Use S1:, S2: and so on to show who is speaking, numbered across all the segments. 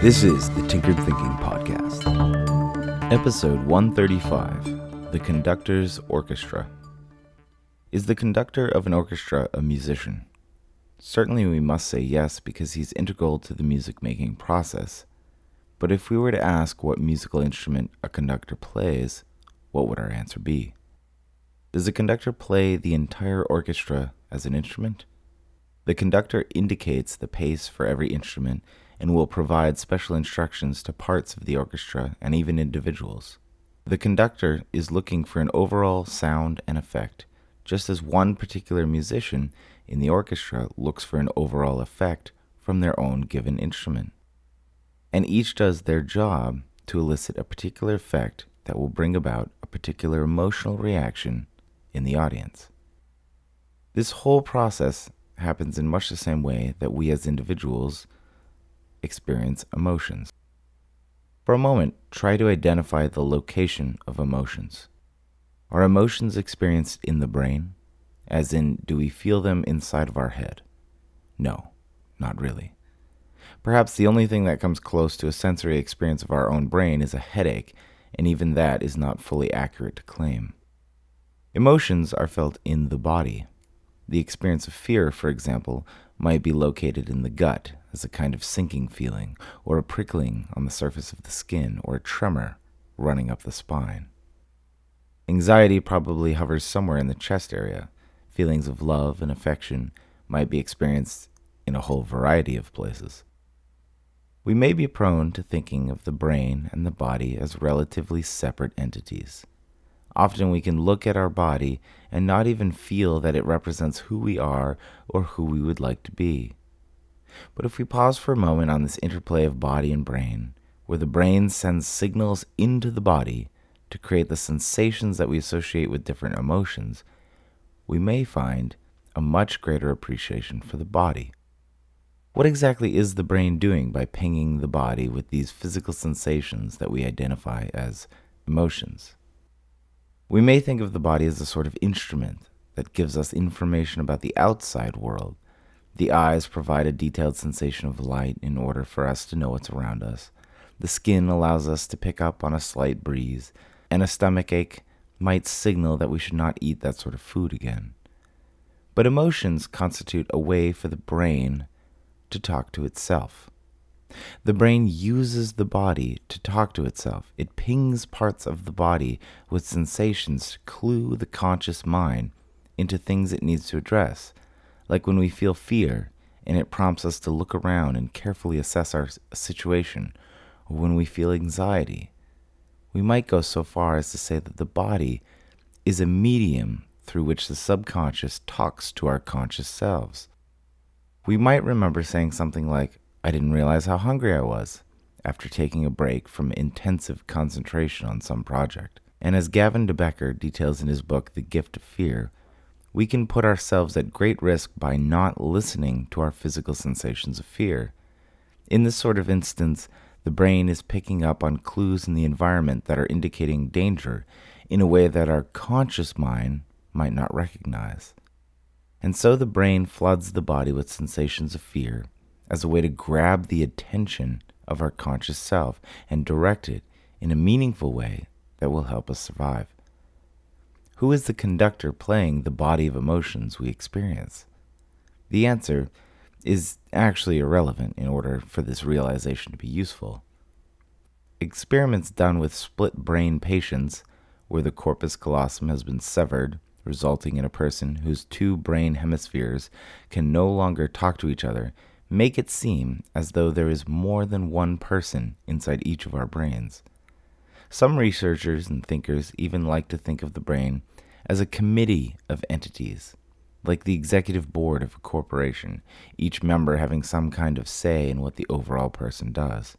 S1: This is the Tinkered Thinking Podcast. Episode 135 The Conductor's Orchestra. Is the conductor of an orchestra a musician? Certainly, we must say yes because he's integral to the music making process. But if we were to ask what musical instrument a conductor plays, what would our answer be? Does a conductor play the entire orchestra as an instrument? The conductor indicates the pace for every instrument and will provide special instructions to parts of the orchestra and even individuals. The conductor is looking for an overall sound and effect, just as one particular musician in the orchestra looks for an overall effect from their own given instrument. And each does their job to elicit a particular effect that will bring about a particular emotional reaction in the audience. This whole process happens in much the same way that we as individuals experience emotions. For a moment, try to identify the location of emotions. Are emotions experienced in the brain? As in, do we feel them inside of our head? No, not really. Perhaps the only thing that comes close to a sensory experience of our own brain is a headache, and even that is not fully accurate to claim. Emotions are felt in the body. The experience of fear, for example, might be located in the gut as a kind of sinking feeling, or a prickling on the surface of the skin, or a tremor running up the spine. Anxiety probably hovers somewhere in the chest area. Feelings of love and affection might be experienced in a whole variety of places. We may be prone to thinking of the brain and the body as relatively separate entities. Often we can look at our body and not even feel that it represents who we are or who we would like to be. But if we pause for a moment on this interplay of body and brain, where the brain sends signals into the body to create the sensations that we associate with different emotions, we may find a much greater appreciation for the body. What exactly is the brain doing by pinging the body with these physical sensations that we identify as emotions? We may think of the body as a sort of instrument that gives us information about the outside world. The eyes provide a detailed sensation of light in order for us to know what's around us. The skin allows us to pick up on a slight breeze, and a stomach ache might signal that we should not eat that sort of food again. But emotions constitute a way for the brain to talk to itself. The brain uses the body to talk to itself. It pings parts of the body with sensations to clue the conscious mind into things it needs to address, like when we feel fear and it prompts us to look around and carefully assess our situation, or when we feel anxiety. We might go so far as to say that the body is a medium through which the subconscious talks to our conscious selves. We might remember saying something like, I didn't realize how hungry I was after taking a break from intensive concentration on some project. And as Gavin de Becker details in his book, The Gift of Fear, we can put ourselves at great risk by not listening to our physical sensations of fear. In this sort of instance, the brain is picking up on clues in the environment that are indicating danger in a way that our conscious mind might not recognize. And so the brain floods the body with sensations of fear as a way to grab the attention of our conscious self and direct it in a meaningful way that will help us survive. Who is the conductor playing the body of emotions we experience? The answer is actually irrelevant in order for this realization to be useful. Experiments done with split brain patients, where the corpus callosum has been severed, resulting in a person whose two brain hemispheres can no longer talk to each other, make it seem as though there is more than one person inside each of our brains. Some researchers and thinkers even like to think of the brain as a committee of entities, like the executive board of a corporation, each member having some kind of say in what the overall person does.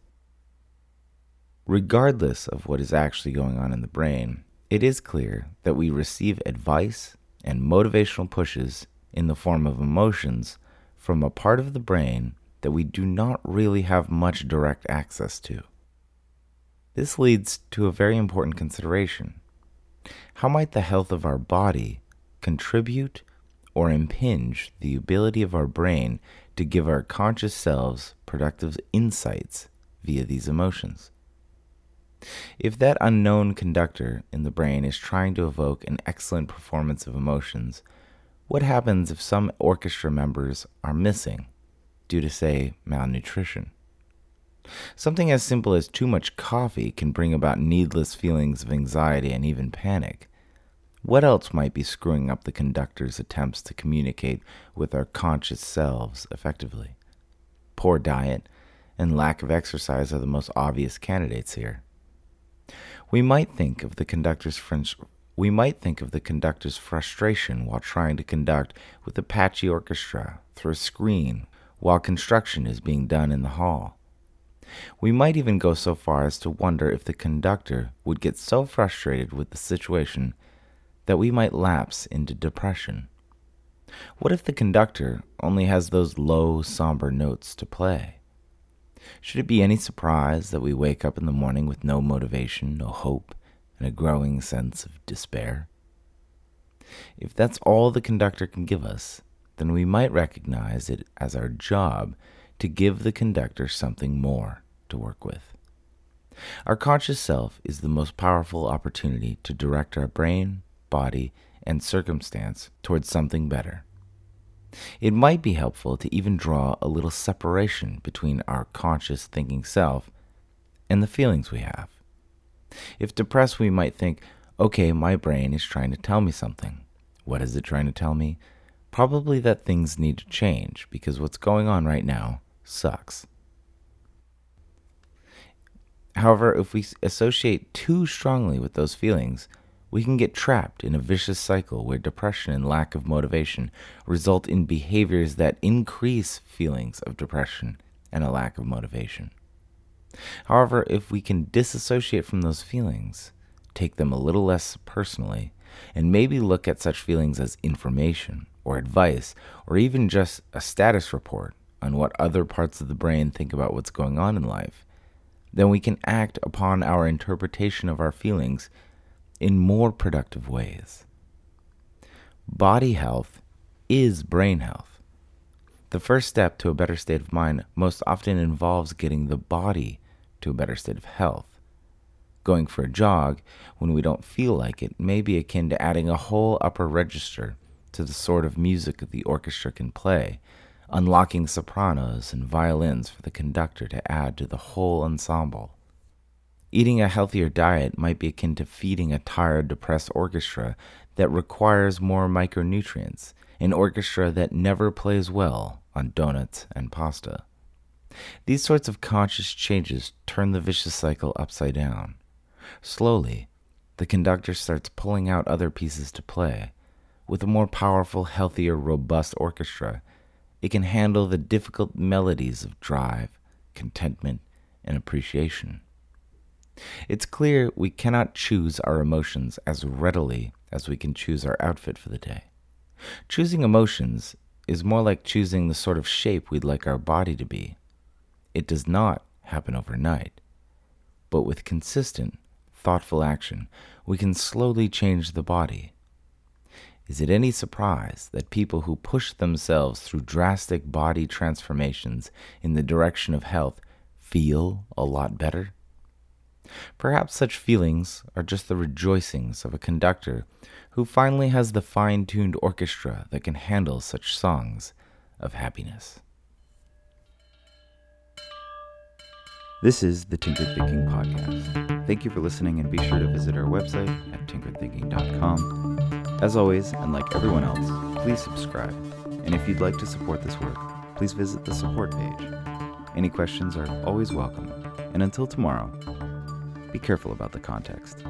S1: Regardless of what is actually going on in the brain, it is clear that we receive advice and motivational pushes in the form of emotions from a part of the brain that we do not really have much direct access to. This leads to a very important consideration. How might the health of our body contribute or impinge the ability of our brain to give our conscious selves productive insights via these emotions. If that unknown conductor in the brain is trying to evoke an excellent performance of emotions, what happens if some orchestra members are missing due to, say, malnutrition? Something as simple as too much coffee can bring about needless feelings of anxiety and even panic. What else might be screwing up the conductor's attempts to communicate with our conscious selves effectively? Poor diet and lack of exercise are the most obvious candidates here. We might think of the conductor's French we might think of the conductor's frustration while trying to conduct with a patchy orchestra through a screen while construction is being done in the hall. We might even go so far as to wonder if the conductor would get so frustrated with the situation that we might lapse into depression. What if the conductor only has those low, somber notes to play? Should it be any surprise that we wake up in the morning with no motivation, no hope, and a growing sense of despair? If that's all the conductor can give us, then we might recognize it as our job to give the conductor something more to work with. Our conscious self is the most powerful opportunity to direct our brain, body, and circumstance towards something better. It might be helpful to even draw a little separation between our conscious thinking self and the feelings we have. If depressed, we might think, okay, my brain is trying to tell me something. What is it trying to tell me? Probably that things need to change because what's going on right now sucks. However, if we associate too strongly with those feelings, we can get trapped in a vicious cycle where depression and lack of motivation result in behaviors that increase feelings of depression and a lack of motivation. However, if we can disassociate from those feelings, take them a little less personally, and maybe look at such feelings as information or advice or even just a status report on what other parts of the brain think about what's going on in life, then we can act upon our interpretation of our feelings in more productive ways. Body health is brain health. The first step to a better state of mind most often involves getting the body to a better state of health. Going for a jog when we don't feel like it may be akin to adding a whole upper register to the sort of music that the orchestra can play, unlocking sopranos and violins for the conductor to add to the whole ensemble. Eating a healthier diet might be akin to feeding a tired, depressed orchestra that requires more micronutrients, an orchestra that never plays well on donuts and pasta. These sorts of conscious changes turn the vicious cycle upside down. Slowly, the conductor starts pulling out other pieces to play. With a more powerful, healthier, robust orchestra, it can handle the difficult melodies of drive, contentment, and appreciation. It's clear we cannot choose our emotions as readily as we can choose our outfit for the day. Choosing emotions is more like choosing the sort of shape we'd like our body to be. It does not happen overnight, but with consistent, thoughtful action, we can slowly change the body. Is it any surprise that people who push themselves through drastic body transformations in the direction of health feel a lot better? Perhaps such feelings are just the rejoicings of a conductor who finally has the fine tuned orchestra that can handle such songs of happiness. This is the Tinkered Thinking Podcast. Thank you for listening, and be sure to visit our website at tinkeredthinking.com. As always, and like everyone else, please subscribe. And if you'd like to support this work, please visit the support page. Any questions are always welcome. And until tomorrow, be careful about the context.